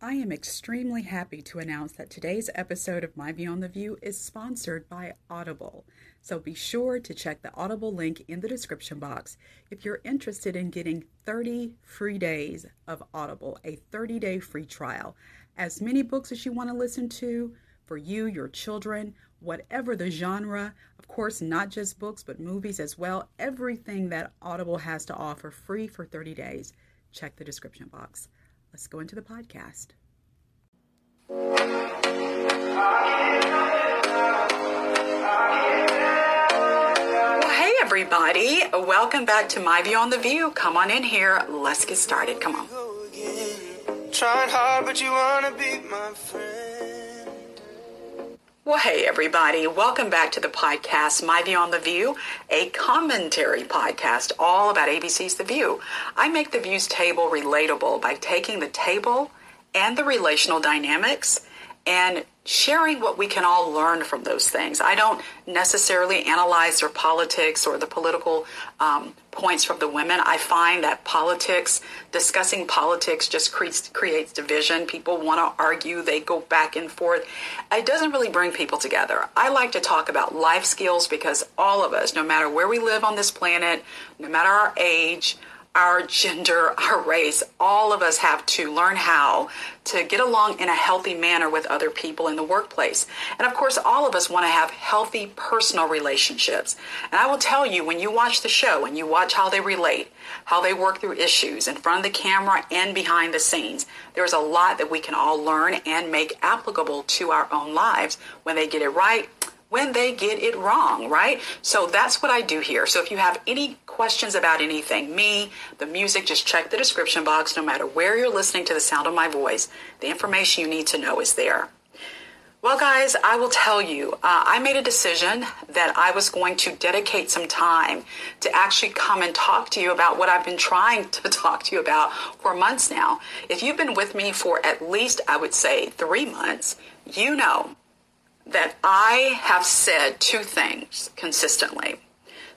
I am extremely happy to announce that today's episode of My on the View is sponsored by Audible. So be sure to check the Audible link in the description box if you're interested in getting 30 free days of Audible, a 30 day free trial. As many books as you want to listen to for you, your children, whatever the genre, of course, not just books, but movies as well. Everything that Audible has to offer free for 30 days. Check the description box. Let's go into the podcast. Well, hey, everybody. Welcome back to My View on the View. Come on in here. Let's get started. Come on. Trying hard, but you wanna be my friend. Well, hey, everybody. Welcome back to the podcast, My View on the View, a commentary podcast all about ABC's The View. I make the View's table relatable by taking the table and the relational dynamics and sharing what we can all learn from those things. I don't necessarily analyze their politics or the political um, points from the women. I find that politics, discussing politics, just creates, creates division. People want to argue, they go back and forth. It doesn't really bring people together. I like to talk about life skills because all of us, no matter where we live on this planet, no matter our age, our gender, our race, all of us have to learn how to get along in a healthy manner with other people in the workplace. And of course, all of us want to have healthy personal relationships. And I will tell you, when you watch the show and you watch how they relate, how they work through issues in front of the camera and behind the scenes, there's a lot that we can all learn and make applicable to our own lives when they get it right when they get it wrong, right? So that's what I do here. So if you have any questions about anything, me, the music, just check the description box. No matter where you're listening to the sound of my voice, the information you need to know is there. Well, guys, I will tell you, uh, I made a decision that I was going to dedicate some time to actually come and talk to you about what I've been trying to talk to you about for months now. If you've been with me for at least, I would say, three months, you know that I have said two things consistently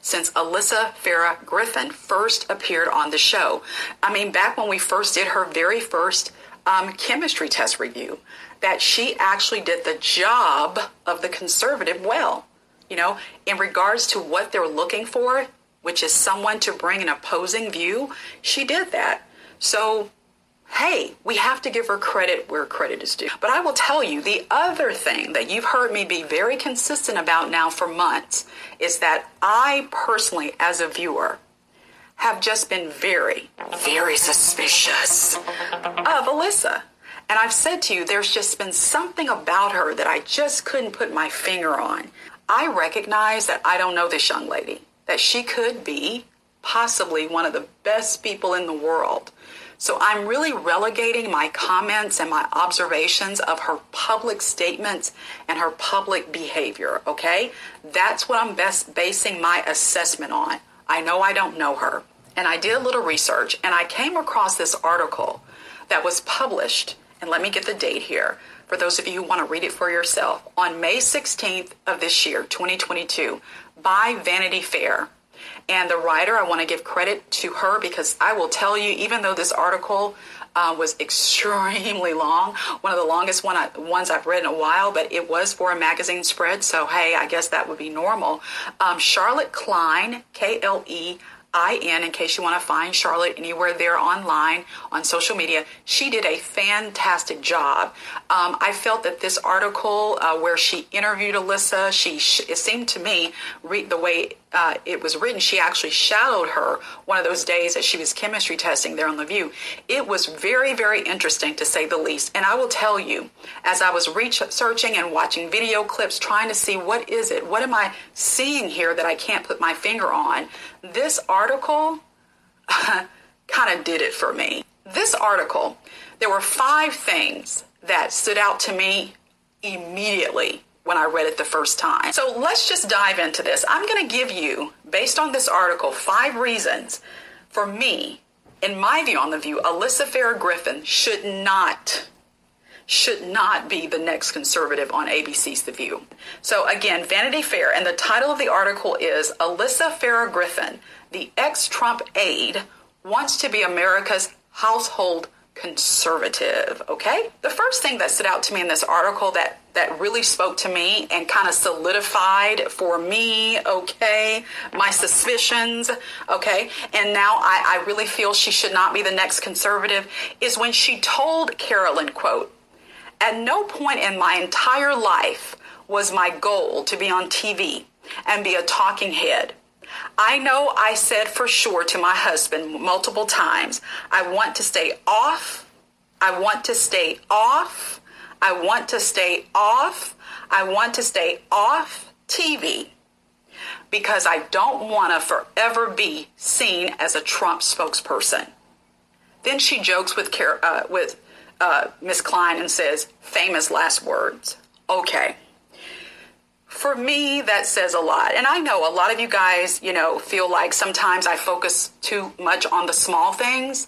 since Alyssa Farah Griffin first appeared on the show. I mean, back when we first did her very first um, chemistry test review, that she actually did the job of the conservative well. You know, in regards to what they're looking for, which is someone to bring an opposing view, she did that. So hey, we have to give her credit where credit is due. But I will tell you the other thing that you've heard me be very consistent about now for months is that I personally, as a viewer, have just been very, very suspicious of Alyssa. And I've said to you, there's just been something about her that I just couldn't put my finger on. I recognize that I don't know this young lady, that she could be possibly one of the best people in the world. So I'm really relegating my comments and my observations of her public statements and her public behavior, okay? That's what I'm best basing my assessment on. I know I don't know her. And I did a little research and I came across this article that was published, and let me get the date here for those of you who want to read it for yourself, on May 16th of this year, 2022, by Vanity Fair. And the writer, I want to give credit to her because I will tell you, even though this article uh, was extremely long, one of the longest one I, ones I've read in a while, but it was for a magazine spread. So, hey, I guess that would be normal. Um, Charlotte Klein, K L E IN, in case you want to find Charlotte anywhere there online on social media. She did a fantastic job. Um, I felt that this article uh, where she interviewed Alyssa, she it seemed to me, read the way uh, it was written, she actually shadowed her one of those days that she was chemistry testing there on The View. It was very, very interesting to say the least. And I will tell you, as I was researching and watching video clips, trying to see what is it, what am I seeing here that I can't put my finger on, this article kind of did it for me. This article, there were five things that stood out to me immediately when I read it the first time. So let's just dive into this. I'm going to give you, based on this article, five reasons for me, in my view on the view, Alyssa Farah Griffin should not should not be the next conservative on ABC's The View. So again, Vanity Fair, and the title of the article is Alyssa Farah Griffin, the ex-Trump aide, wants to be America's household conservative, okay? The first thing that stood out to me in this article that that really spoke to me and kind of solidified for me, okay, my suspicions, okay, and now I, I really feel she should not be the next conservative, is when she told Carolyn, quote, at no point in my entire life was my goal to be on TV and be a talking head. I know I said for sure to my husband multiple times, I want to stay off. I want to stay off. I want to stay off. I want to stay off TV because I don't want to forever be seen as a Trump spokesperson. Then she jokes with uh, with uh, Miss Klein and says, "Famous last words." Okay for me, that says a lot. And I know a lot of you guys, you know, feel like sometimes I focus too much on the small things.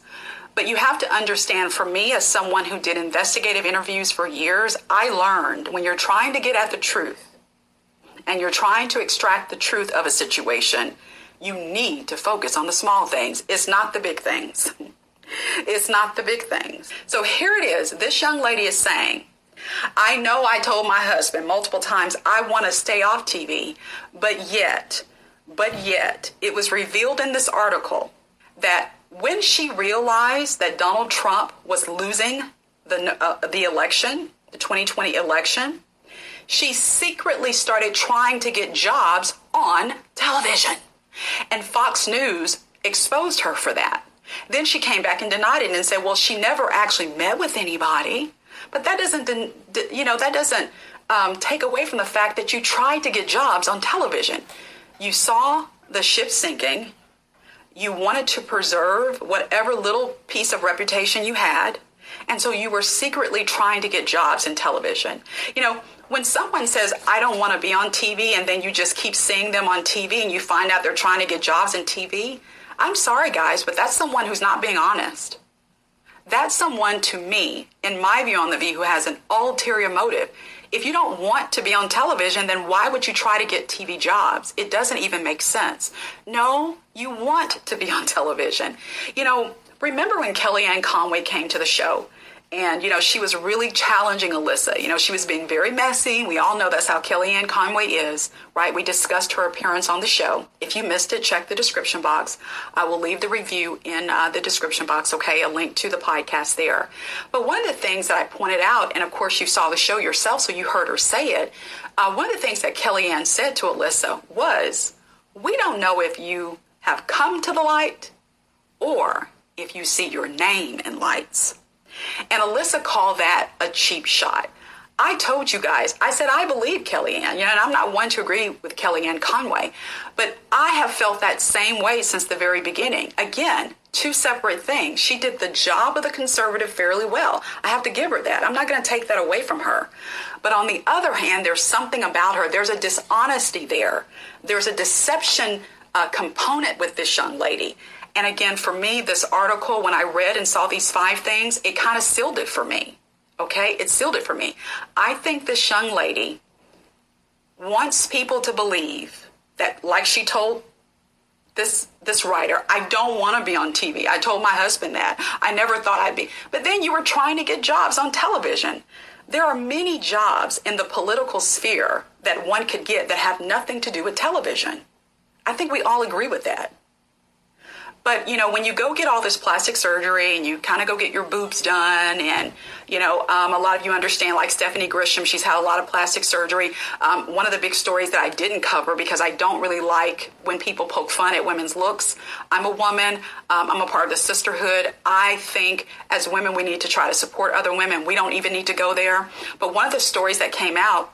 But you have to understand for me, as someone who did investigative interviews for years, I learned when you're trying to get at the truth and you're trying to extract the truth of a situation, you need to focus on the small things. It's not the big things. it's not the big things. So here it is. This young lady is saying, I know I told my husband multiple times I want to stay off TV, but yet, but yet, it was revealed in this article that when she realized that Donald Trump was losing the uh, the election, the 2020 election, she secretly started trying to get jobs on television. And Fox News exposed her for that. Then she came back and denied it and said, well, she never actually met with anybody. But that doesn't, you know, that doesn't um, take away from the fact that you tried to get jobs on television. You saw the ship sinking. You wanted to preserve whatever little piece of reputation you had. And so you were secretly trying to get jobs in television. You know, when someone says, I don't want to be on TV, and then you just keep seeing them on TV and you find out they're trying to get jobs in TV, I'm sorry, guys, but that's someone who's not being honest. That's someone to me, in my view on the view, who has an ulterior motive. If you don't want to be on television, then why would you try to get TV jobs? It doesn't even make sense. No, you want to be on television. You know, remember when Kellyanne Conway came to the show? And, you know, she was really challenging Alyssa. You know, she was being very messy. We all know that's how Kellyanne Conway is, right? We discussed her appearance on the show. If you missed it, check the description box. I will leave the review in uh, the description box, okay? A link to the podcast there. But one of the things that I pointed out, and of course you saw the show yourself, so you heard her say it, uh, one of the things that Kellyanne said to Alyssa was, We don't know if you have come to the light or if you see your name in lights. And Alyssa called that a cheap shot. I told you guys, I said I believe Kellyanne, you know, and I'm not one to agree with Kellyanne Conway, but I have felt that same way since the very beginning. Again, two separate things. She did the job of the conservative fairly well. I have to give her that. I'm not going to take that away from her. But on the other hand, there's something about her. There's a dishonesty there. There's a deception uh, component with this young lady. And again, for me, this article, when I read and saw these five things, it kind of sealed it for me. Okay? It sealed it for me. I think this young lady wants people to believe that, like she told this this writer, I don't want to be on TV. I told my husband that. I never thought I'd be. But then you were trying to get jobs on television. There are many jobs in the political sphere that one could get that have nothing to do with television. I think we all agree with that. But you know, when you go get all this plastic surgery and you kind of go get your boobs done, and you know, um, a lot of you understand, like Stephanie Grisham, she's had a lot of plastic surgery. Um, one of the big stories that I didn't cover because I don't really like when people poke fun at women's looks. I'm a woman. Um, I'm a part of the sisterhood. I think as women, we need to try to support other women. We don't even need to go there. But one of the stories that came out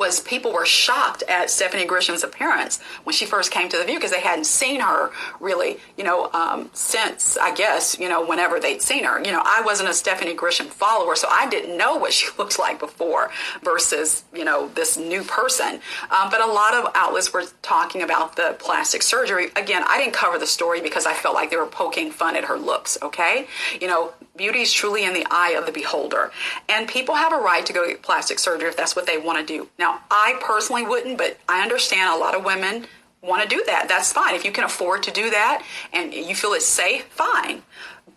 was people were shocked at Stephanie Grisham's appearance when she first came to the View because they hadn't seen her really, you know, um, since I guess you know whenever they'd seen her. You know, I wasn't a Stephanie Grisham follower, so I didn't know what she looked like before versus you know this new person. Um, but a lot of outlets were talking about the plastic surgery. Again, I didn't cover the story because I felt like they were poking fun at her looks. Okay, you know, beauty is truly in the eye of the beholder, and people have a right to go get plastic surgery if that's what they want to do. Now I personally wouldn't, but I understand a lot of women want to do that. That's fine. If you can afford to do that and you feel it's safe, fine.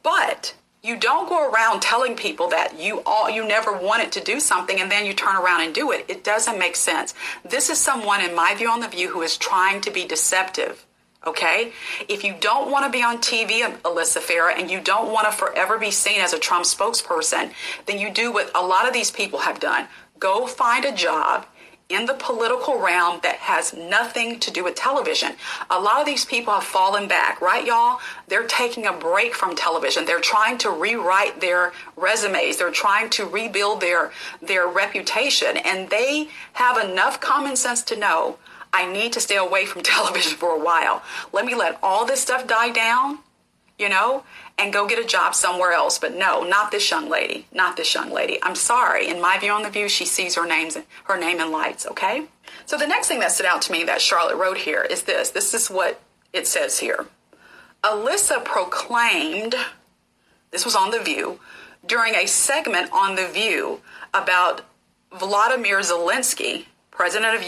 But You don't go around telling people that you all you never wanted to do something and then you turn around and do it. It doesn't make sense. This is someone in my view on the view who is trying to be deceptive. Okay? If you don't want to be on TV, Alyssa Farah, and you don't want to forever be seen as a Trump spokesperson, then you do what a lot of these people have done. Go find a job in the political realm that has nothing to do with television. A lot of these people have fallen back, right, y'all? They're taking a break from television. They're trying to rewrite their resumes. They're trying to rebuild their their reputation, and they have enough common sense to know I need to stay away from television for a while. Let me let all this stuff die down, you know, and go get a job somewhere else. But no, not this young lady. Not this young lady. I'm sorry. In my view on the view, she sees her names her name in lights, okay? So the next thing that stood out to me that Charlotte wrote here is this. This is what it says here. Alyssa proclaimed, this was on The View, during a segment on The View about Vladimir Zelensky, president of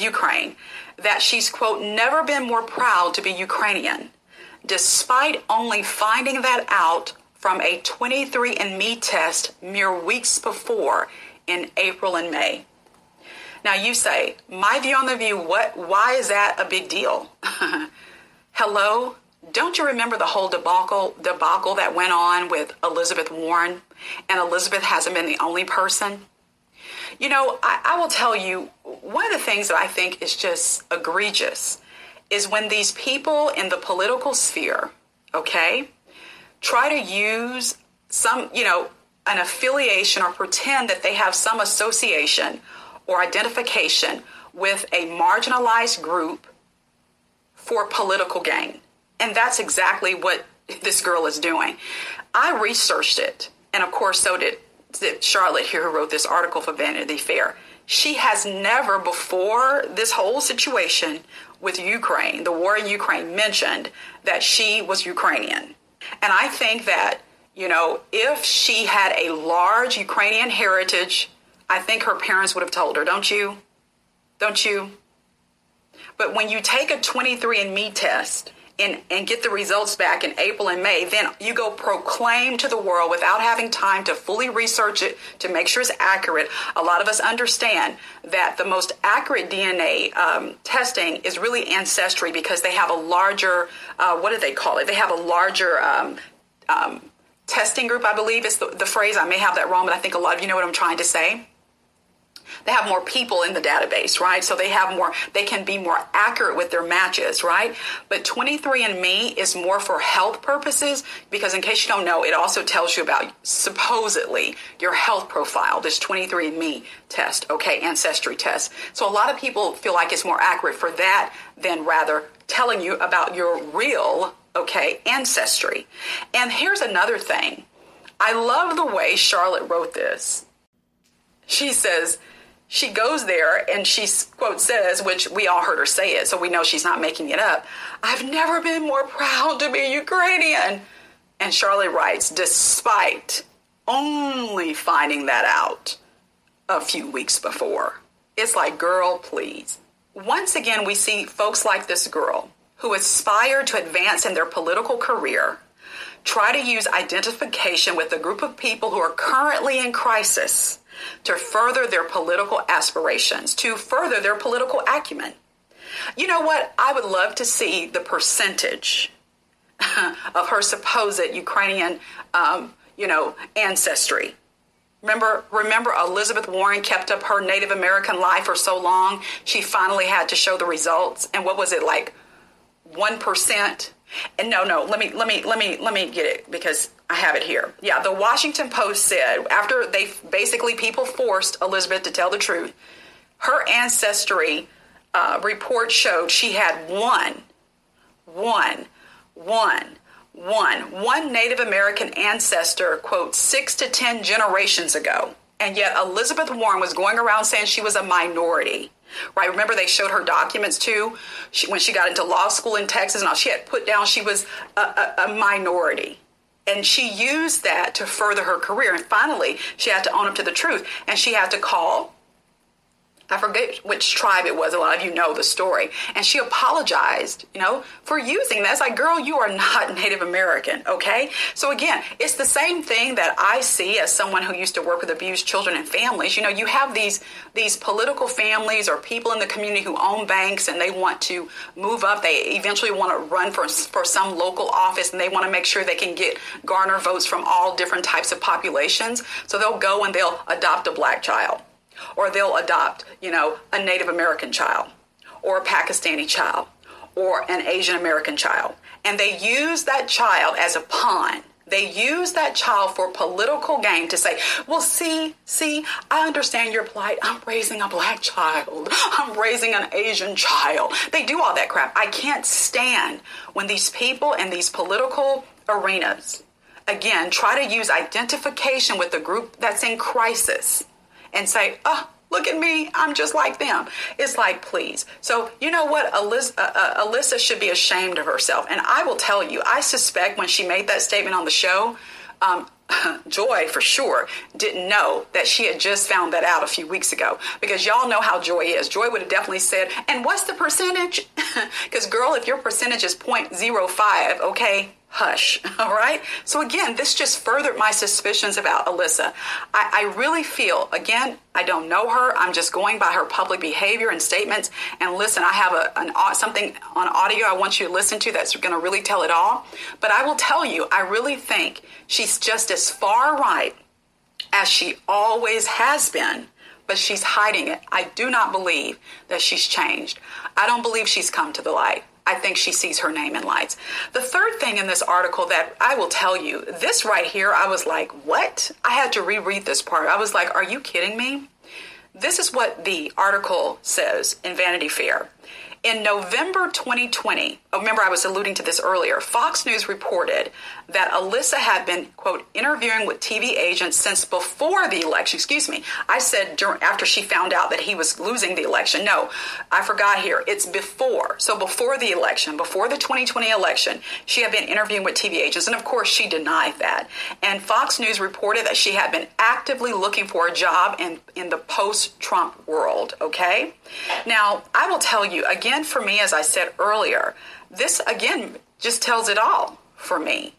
Ukraine, that she's, quote, never been more proud to be Ukrainian despite only finding that out from a 23andMe test mere weeks before in April and May. Now you say, my view on the view, what why is that a big deal? Hello? Don't you remember the whole debacle debacle that went on with Elizabeth Warren? And Elizabeth hasn't been the only person. You know, I, I will tell you, one of the things that I think is just egregious is when these people in the political sphere, okay, try to use some, you know, an affiliation or pretend that they have some association or identification with a marginalized group for political gain. And that's exactly what this girl is doing. I researched it, and of course, so did, did Charlotte here, who wrote this article for Vanity Fair. She has never before this whole situation with Ukraine, the war in Ukraine, mentioned that she was Ukrainian. And I think that, you know, if she had a large Ukrainian heritage, I think her parents would have told her, don't you? Don't you? But when you take a 23andMe test and, and get the results back in April and May, then you go proclaim to the world without having time to fully research it to make sure it's accurate. A lot of us understand that the most accurate DNA um, testing is really ancestry because they have a larger, uh, what do they call it? They have a larger um, um, testing group, I believe is the, the phrase. I may have that wrong, but I think a lot of you know what I'm trying to say they have more people in the database, right? So they have more, they can be more accurate with their matches, right? But 23andMe is more for health purposes because, in case you don't know, it also tells you about supposedly your health profile, this 23andMe test, okay, ancestry test. So a lot of people feel like it's more accurate for that than rather telling you about your real, okay, ancestry. And here's another thing. I love the way Charlotte wrote this. She says, she goes there and she quote says which we all heard her say it so we know she's not making it up i've never been more proud to be ukrainian. And charlie writes despite only finding that out a few weeks before. It's like girl please. Once again we see folks like this girl who aspire to advance in their political career try to use identification with a group of people who are currently in crisis to further their political aspirations, to further their political acumen. You know what? I would love to see the percentage of her supposed Ukrainian, um, you know, ancestry. Remember, remember, Elizabeth Warren kept up her Native American life for so long. She finally had to show the results. And what was it like? One percent. And no, no. Let me, let me, let me, let me get it because I have it here. Yeah, the Washington Post said after they basically people forced Elizabeth to tell the truth, her ancestry uh, report showed she had one, one, one, one, one Native American ancestor, quote, six to ten generations ago. And yet Elizabeth Warren was going around saying she was a minority. Right? Remember, they showed her documents too she, when she got into law school in Texas and all. She had put down she was a, a, a minority. And she used that to further her career. And finally, she had to own up to the truth. And she had to call I forget which tribe it was. A lot of you know the story. And she apologized, you know, for using that. It's like, girl, you are not Native American, okay? So again, it's the same thing that I see as someone who used to work with abused children and families. You know, you have these these political families or people in the community who own banks and they want to move up. They eventually want to run for for some local office and they want to make sure they can get garner votes from all different types of populations. So they'll go and they'll adopt a black child or they'll adopt, you know, a Native American child or a Pakistani child or an Asian American child. And they use that child as a pawn. They use that child for political gain to say, well, see, see, I understand your plight. I'm raising a black child. I'm raising an Asian child. They do all that crap. I can't stand when these people in these political arenas, again, try to use identification with the group that's in crisis and say, oh, look at me, I'm just like them. It's like, please. So, you know what? Alyssa, uh, uh, Alyssa should be ashamed of herself. And I will tell you, I suspect when she made that statement on the show, um, Joy, for sure, didn't know that she had just found that out a few weeks ago because y'all know how Joy is. Joy would have definitely said, And what's the percentage? Because, girl, if your percentage is 0.05, okay, hush. All right. So again, this just furthered my suspicions about Alyssa. I, I, really feel, again, I don't know her. I'm just going by her public behavior and statements. And listen, I have a, an, something on audio I want you to listen to that's going to really tell it all. But I will tell you, I really think she's just as far right as she always has been but she's hiding it. I do not believe that she's changed. I don't believe she's come to the light. I think she sees her name in lights. The third thing in this article that I will tell you, this right here, I was like, what? I had to reread this part. I was like, are you kidding me? This is what the article says in Vanity Fair. In November 2020, remember I was alluding to this earlier, Fox News reported that Alyssa had been, quote, interviewing with TV agents since before the election. Excuse me. I said during, after she found out that he was losing the election. No, I forgot here. It's before. So before the election, before the 2020 election, she had been interviewing with TV agents. And of course, she denied that. And Fox News reported that she had been actively looking for a job in, in the post Trump world. Okay. Now, I will tell you again, for me, as I said earlier, this again just tells it all for me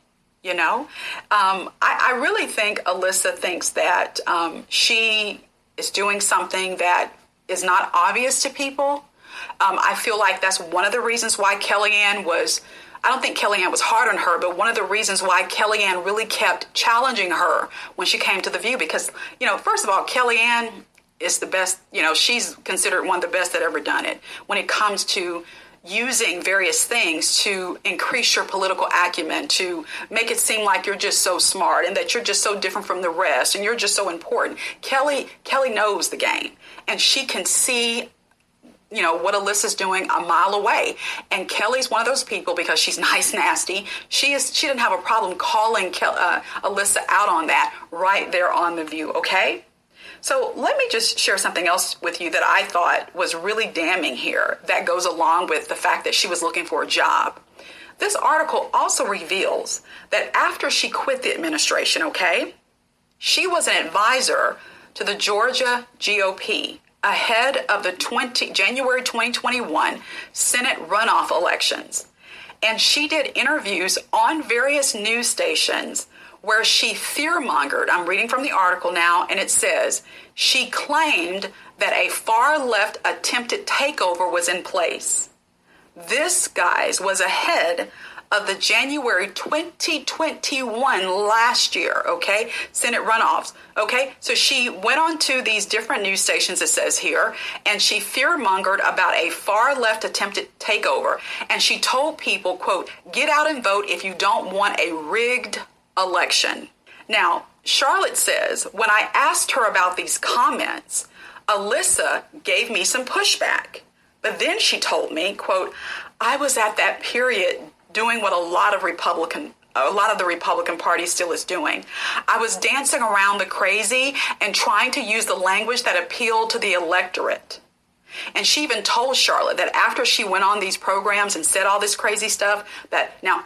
you know? Um, I, I, really think alyssa thinks that um, she is doing something that is not obvious to people. Um, i feel like that's one of the reasons why kellyanne was i don't think kellyanne was hard on her but one of the reasons why kellyanne really kept challenging her when she came to the view because you know first of all kellyanne is the best you know she's considered one of the best that ever done it when it comes to using various things to increase your political acumen, to make it seem like you're just so smart and that you're just so different from the rest and you're just so important. Kelly Kelly knows the game and she can see you know what Alyssa's doing a mile away, and Kelly's one of those people because she's nice, nasty. She is. She didn't have a problem calling Kel, uh, Alyssa out on that right there on the View. Okay, so let me just share something else with you that I thought was really damning here that goes along with the fact that she was looking for a job. This article also reveals that after she quit the administration, okay, she was an advisor to the Georgia GOP ahead of the 20, January 2021 Senate runoff elections. And she did interviews on various news stations where she fearmongered. I'm reading from the article now, and it says she claimed that a far left attempted takeover was in place. This, guys, was ahead of the January 2021 last year, okay? Senate runoffs, okay? So she went on to these different news stations, it says here, and she fearmongered about a far left attempted takeover. And she told people, quote, get out and vote if you don't want a rigged election. Now, Charlotte says, when I asked her about these comments, Alyssa gave me some pushback. But then she told me, quote, I was at that period doing what a lot of Republican a lot of the Republican Party still is doing. I was dancing around the crazy and trying to use the language that appealed to the electorate. And she even told Charlotte that after she went on these programs and said all this crazy stuff, that now,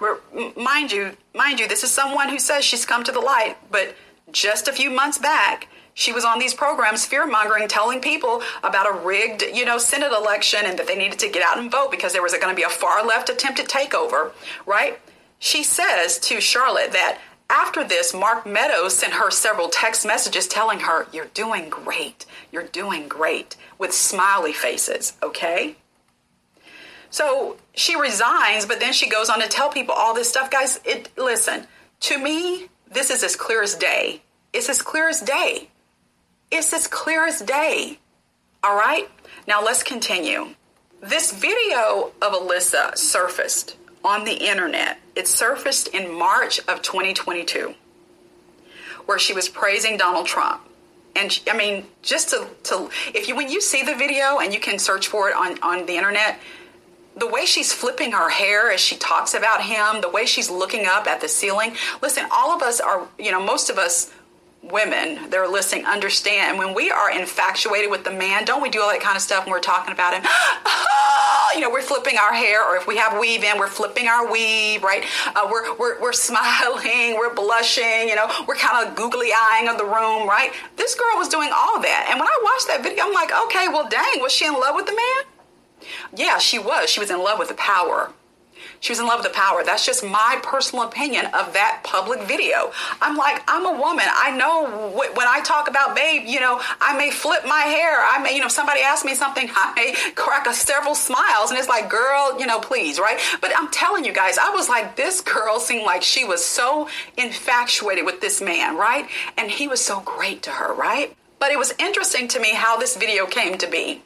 mind you, mind you, this is someone who says she's come to the light, but just a few months back, she was on these programs fear mongering, telling people about a rigged, you know, Senate election and that they needed to get out and vote because there was going to be a far left attempted takeover, right? She says to Charlotte that after this, Mark Meadows sent her several text messages telling her, You're doing great. You're doing great with smiley faces, okay? So she resigns, but then she goes on to tell people all this stuff. Guys, it listen, to me, this is as clear as day. It's as clear as day. It's as clear as day. All right? Now let's continue. This video of Alyssa surfaced on the internet. It surfaced in March of 2022 where she was praising Donald Trump. And she, I mean, just to, to if you when you see the video and you can search for it on, on the internet, the way she's flipping her hair as she talks about him, the way she's looking up at the ceiling. Listen, all of us are, you know, most of us women that are listening understand when we are infatuated with the man don't we do all that kind of stuff when we're talking about him ah! You know we're flipping our hair or if we have weave in we're flipping our weave right? Uh, we're, we're, we're smiling we're blushing you know? We're kind of googly eyeing of the room right? This girl was doing all that. And when i watched that video i'm like okay well dang was she in love with the man? Yeah she was. She was in love with the power she was in love with the power. That's just my personal opinion of that public video. I'm like, I'm a woman. I know when I talk about babe, you know, I may flip my hair. I may, you know, somebody asks me something, I may crack a several smiles. And it's like, girl, you know, please, right? But I'm telling you guys, I was like, this girl seemed like she was so infatuated with this man, right? And he was so great to her, right? But it was interesting to me how this video came to be.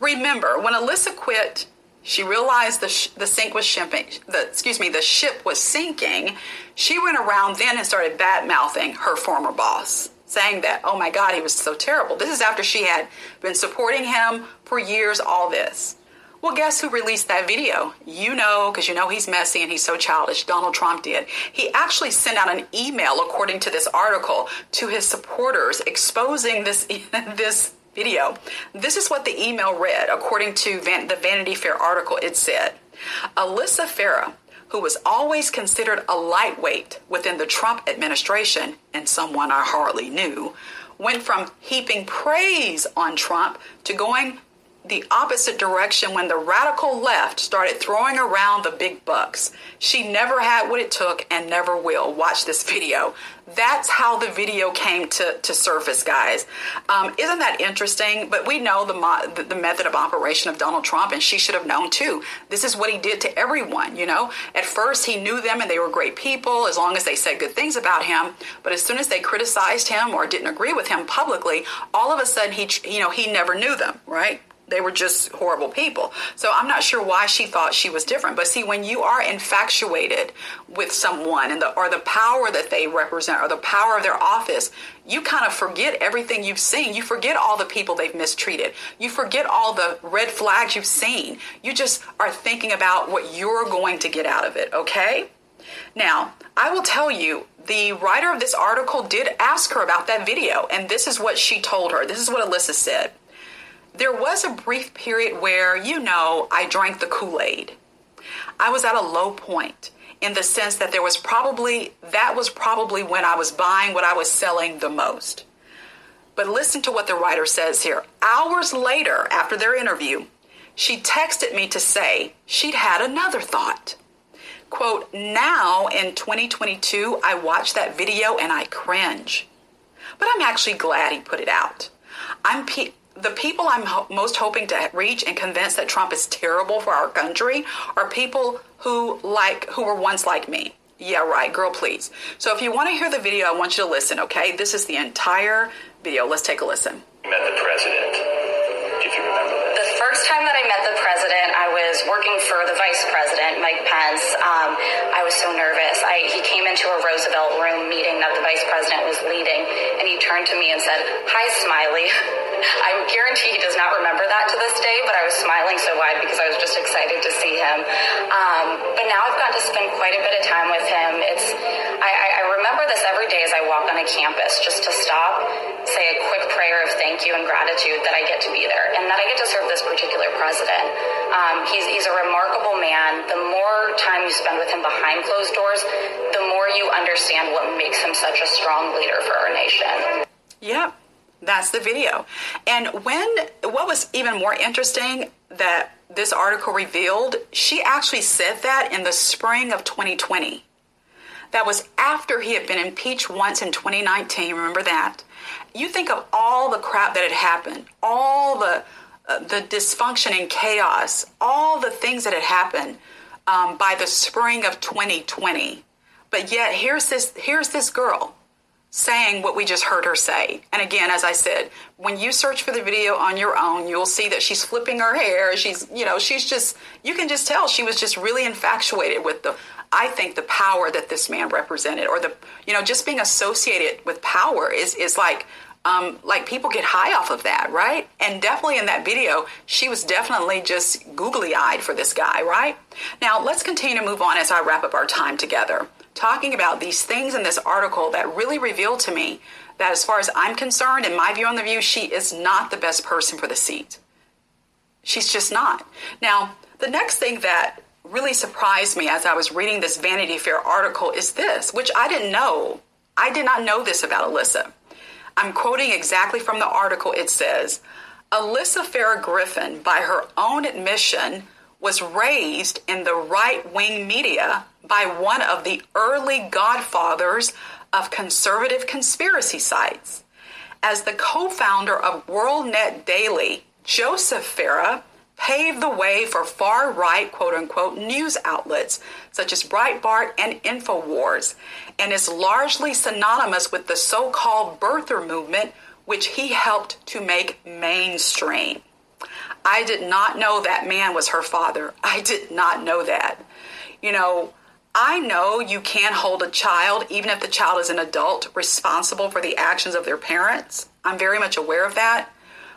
Remember, when Alyssa quit she realized the, sh- the sink was shipping, the, excuse me, the ship was sinking. She went around then and started bad mouthing her former boss, saying that, oh my God, he was so terrible. This is after she had been supporting him for years, all this. Well, guess who released that video? You know, because you know he's messy and he's so childish. Donald Trump did. He actually sent out an email, according to this article, to his supporters exposing this this video. This is what the email read. According to Van- the Vanity Fair article, it said Alyssa Farah, who was always considered a lightweight within the Trump administration and someone I hardly knew, went from heaping praise on Trump to going the opposite direction when the radical left started throwing around the big bucks. She never had what it took and never will. Watch this video. That's how the video came to, to surface, guys. Um, isn't that interesting? But we know the, mo- the method of operation of Donald Trump, and she should have known too. This is what he did to everyone, you know? At first, he knew them and they were great people as long as they said good things about him. But as soon as they criticized him or didn't agree with him publicly, all of a sudden, he, you know, he never knew them, right? They were just horrible people. So I'm not sure why she thought she was different. But see, when you are infatuated with someone and the or the power that they represent or the power of their office, you kind of forget everything you've seen. You forget all the people they've mistreated. You forget all the red flags you've seen. You just are thinking about what you're going to get out of it, okay? Now, I will tell you, the writer of this article did ask her about that video, and this is what she told her. This is what Alyssa said. There was a brief period where, you know, I drank the Kool Aid. I was at a low point in the sense that there was probably, that was probably when I was buying what I was selling the most. But listen to what the writer says here. Hours later, after their interview, she texted me to say she'd had another thought. Quote, now in 2022, I watch that video and I cringe. But I'm actually glad he put it out. I'm, pe- the people I'm ho- most hoping to reach and convince that Trump is terrible for our country are people who like who were once like me. Yeah, right, girl, please. So if you want to hear the video, I want you to listen, okay? This is the entire video. Let's take a listen. Met the president first time that I met the president, I was working for the vice president, Mike Pence. Um, I was so nervous. I, he came into a Roosevelt room meeting that the vice president was leading, and he turned to me and said, Hi, Smiley. I guarantee he does not remember that to this day, but I was smiling so wide because I was just excited to see him. Um, but now I've gotten to spend quite a bit of time with him. It's I, I remember this every day as I walk on a campus, just to stop, say a quick prayer of thank you and gratitude that I get to be there and that I get to serve this particular president. Um, he's, he's a remarkable man. The more time you spend with him behind closed doors, the more you understand what makes him such a strong leader for our nation. Yep, that's the video. And when what was even more interesting that this article revealed, she actually said that in the spring of 2020. That was after he had been impeached once in 2019. Remember that? You think of all the crap that had happened, all the the dysfunction and chaos, all the things that had happened um, by the spring of 2020. But yet here's this here's this girl saying what we just heard her say. And again, as I said, when you search for the video on your own, you'll see that she's flipping her hair. She's, you know, she's just, you can just tell she was just really infatuated with the, I think the power that this man represented or the, you know, just being associated with power is, is like, um, like people get high off of that, right? And definitely in that video, she was definitely just googly eyed for this guy, right? Now, let's continue to move on as I wrap up our time together, talking about these things in this article that really revealed to me that, as far as I'm concerned, in my view on the view, she is not the best person for the seat. She's just not. Now, the next thing that really surprised me as I was reading this Vanity Fair article is this, which I didn't know. I did not know this about Alyssa. I'm quoting exactly from the article. It says, Alyssa Farah Griffin, by her own admission, was raised in the right wing media by one of the early godfathers of conservative conspiracy sites. As the co founder of WorldNet Daily, Joseph Farah paved the way for far right, quote unquote, news outlets such as Breitbart and InfoWars, and is largely synonymous with the so called birther movement, which he helped to make mainstream. I did not know that man was her father. I did not know that. You know, I know you can't hold a child, even if the child is an adult, responsible for the actions of their parents. I'm very much aware of that.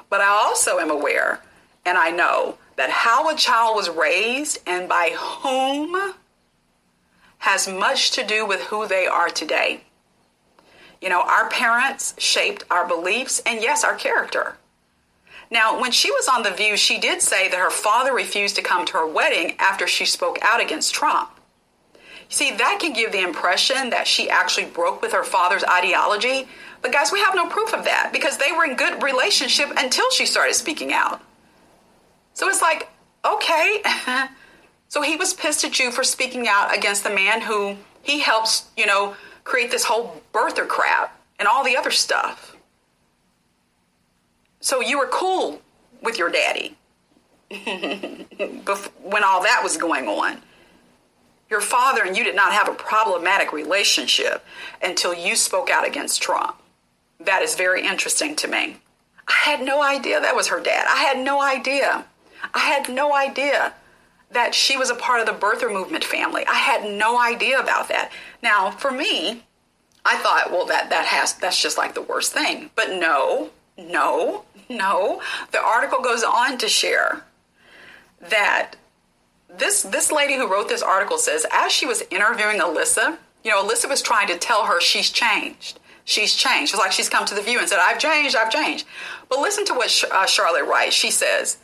But I also am aware and I know that how a child was raised and by whom has much to do with who they are today. You know, our parents shaped our beliefs and, yes, our character. Now, when she was on The View, she did say that her father refused to come to her wedding after she spoke out against Trump. See, that can give the impression that she actually broke with her father's ideology. But, guys, we have no proof of that because they were in good relationship until she started speaking out. So it's like, okay. so he was pissed at you for speaking out against the man who he helps, you know, create this whole birther crap and all the other stuff. So you were cool with your daddy when all that was going on. Your father and you did not have a problematic relationship until you spoke out against Trump. That is very interesting to me. I had no idea that was her dad. I had no idea. I had no idea that she was a part of the birther movement family. I had no idea about that. Now, for me, I thought, well, that that has that's just like the worst thing. But no, no, no. The article goes on to share that this this lady who wrote this article says as she was interviewing Alyssa, you know, Alyssa was trying to tell her she's changed. She's changed. It's like she's come to the view and said, "I've changed. I've changed." But listen to what uh, Charlotte writes. She says,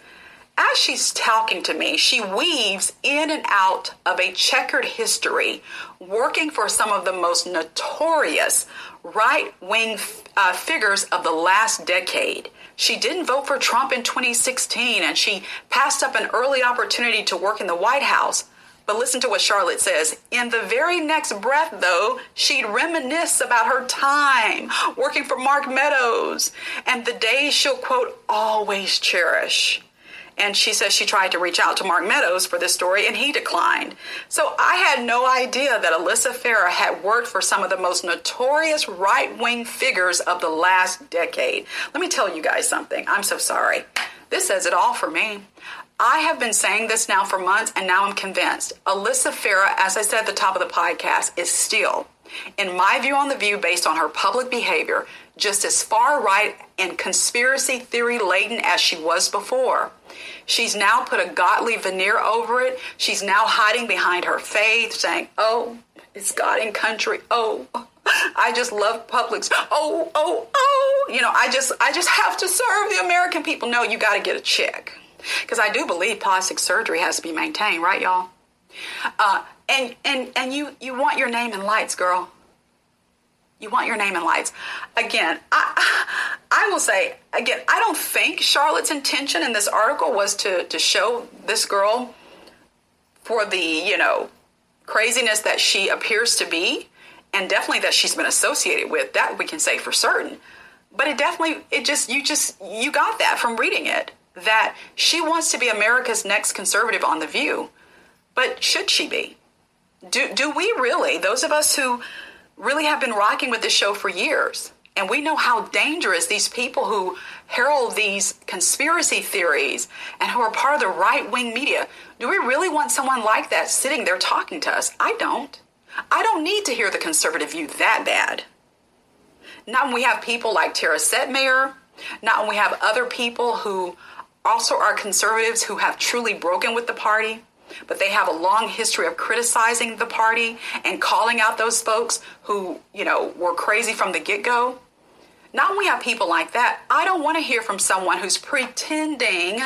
as she's talking to me, she weaves in and out of a checkered history, working for some of the most notorious right wing uh, figures of the last decade. She didn't vote for Trump in 2016 and she passed up an early opportunity to work in the White House. But listen to what Charlotte says. In the very next breath, though, she'd reminisce about her time working for Mark Meadows and the days she'll, quote, always cherish. And she says she tried to reach out to Mark Meadows for this story and he declined. So I had no idea that Alyssa Farah had worked for some of the most notorious right wing figures of the last decade. Let me tell you guys something. I'm so sorry. This says it all for me. I have been saying this now for months and now I'm convinced. Alyssa Farah, as I said at the top of the podcast, is still, in my view on the view based on her public behavior, just as far right and conspiracy theory laden as she was before. She's now put a godly veneer over it. She's now hiding behind her faith, saying, Oh, it's God and country. Oh, I just love Publix. Oh, oh, oh. You know, I just I just have to serve the American people. No, you got to get a check. Because I do believe plastic surgery has to be maintained, right, y'all? Uh, and and and you you want your name in lights, girl. You want your name in lights. Again, I I will say again, I don't think Charlotte's intention in this article was to to show this girl for the you know craziness that she appears to be, and definitely that she's been associated with. That we can say for certain. But it definitely it just you just you got that from reading it that she wants to be America's next conservative on the View. But should she be? Do do we really? Those of us who really have been rocking with this show for years and we know how dangerous these people who herald these conspiracy theories and who are part of the right wing media, do we really want someone like that sitting there talking to us? I don't. I don't need to hear the conservative view that bad. Not when we have people like Tara Setmayer, not when we have other people who also are conservatives who have truly broken with the party, but they have a long history of criticizing the party and calling out those folks who, you know, were crazy from the get go. Not when we have people like that, I don't want to hear from someone who's pretending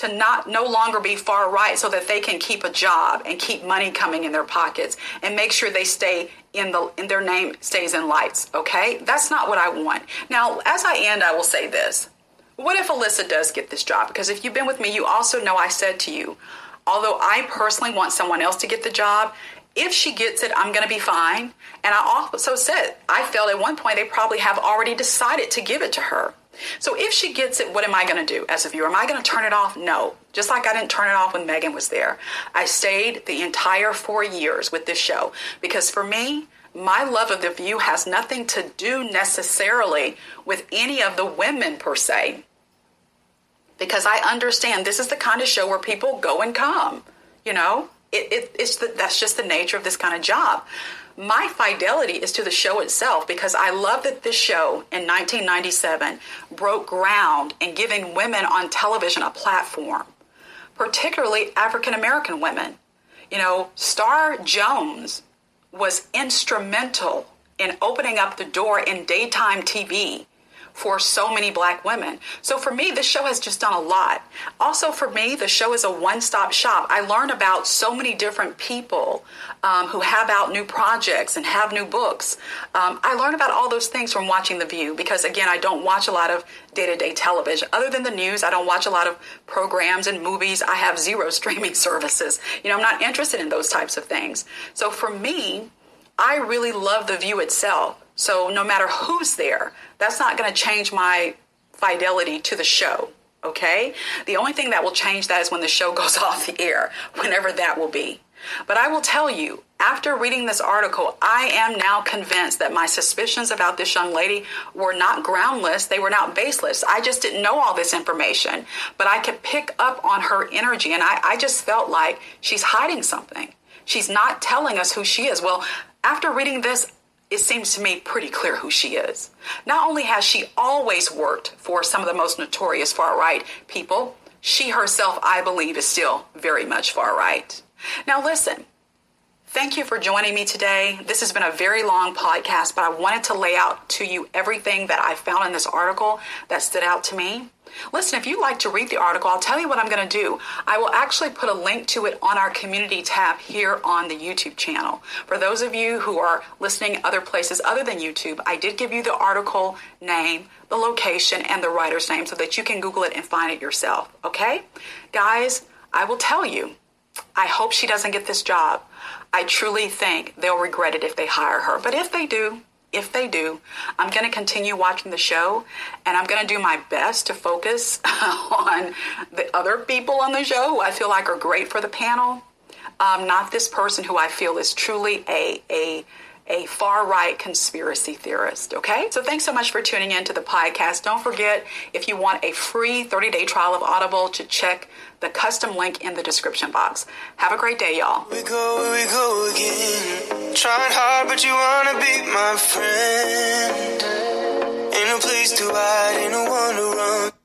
to not no longer be far right so that they can keep a job and keep money coming in their pockets and make sure they stay in the in their name stays in lights okay? That's not what i want. Now as i end i will say this. What if alyssa does get this job? Because if you've been with me you also know i said to you although I personally want someone else to get the job, if she gets it, I'm going to be fine. And I also said, I felt at one point they probably have already decided to give it to her. So if she gets it, what am I going to do as a viewer? Am I going to turn it off? No. Just like I didn't turn it off when Meghan was there. I stayed the entire four years with this show because for me, my love of The View has nothing to do necessarily with any of the women per se because I understand this is the kind of show where people go and come. You know, it, it, it's the, that's just the nature of this kind of job. My fidelity is to the show itself because I love that this show in 1997 broke ground in giving women on television a platform, particularly African American women. You know, Star Jones was instrumental in opening up the door in daytime TV for so many black women. So for me, this show has just done a lot. Also, for me, the show is a one stop shop. I learn about so many different people um, who have out new projects and have new books. Um, I learn about all those things from watching The View because, again, I don't watch a lot of day to day television. Other than the news, I don't watch a lot of programs and movies. I have zero streaming services. You know, I'm not interested in those types of things. So for me, I really love The View itself. So no matter who's there, that's not going to change my fidelity to the show. Okay? The only thing that will change that is when the show goes off the air, whenever that will be. But I will tell you, after reading this article, I am now convinced that my suspicions about this young lady were not groundless, they were not baseless. I just didn't know all this information, but I could pick up on her energy, and I, I just felt like she's hiding something. She's not telling us who she is. Well, after reading this, it seems to me pretty clear who she is. Not only has she always worked for some of the most notorious far right people, she herself, I believe, is still very much far right. Now, listen, thank you for joining me today. This has been a very long podcast, but I wanted to lay out to you everything that I found in this article that stood out to me. Listen, if you'd like to read the article, I'll tell you what I'm going to do. I will actually put a link to it on our community tab here on the YouTube channel. For those of you who are listening other places other than YouTube, I did give you the article name, the location, and the writer's name so that you can Google it and find it yourself. Okay? Guys, I will tell you, I hope she doesn't get this job. I truly think they'll regret it if they hire her. But if they do, if they do, I'm going to continue watching the show and I'm going to do my best to focus on the other people on the show who I feel like are great for the panel. Um, not this person who I feel is truly a, a, a far right conspiracy theorist. Okay? So thanks so much for tuning in to the podcast. Don't forget, if you want a free 30 day trial of Audible, to check the custom link in the description box. Have a great day, y'all. We go, we go again. Trying hard, but you wanna be my friend. Ain't no place to hide, ain't no one to run.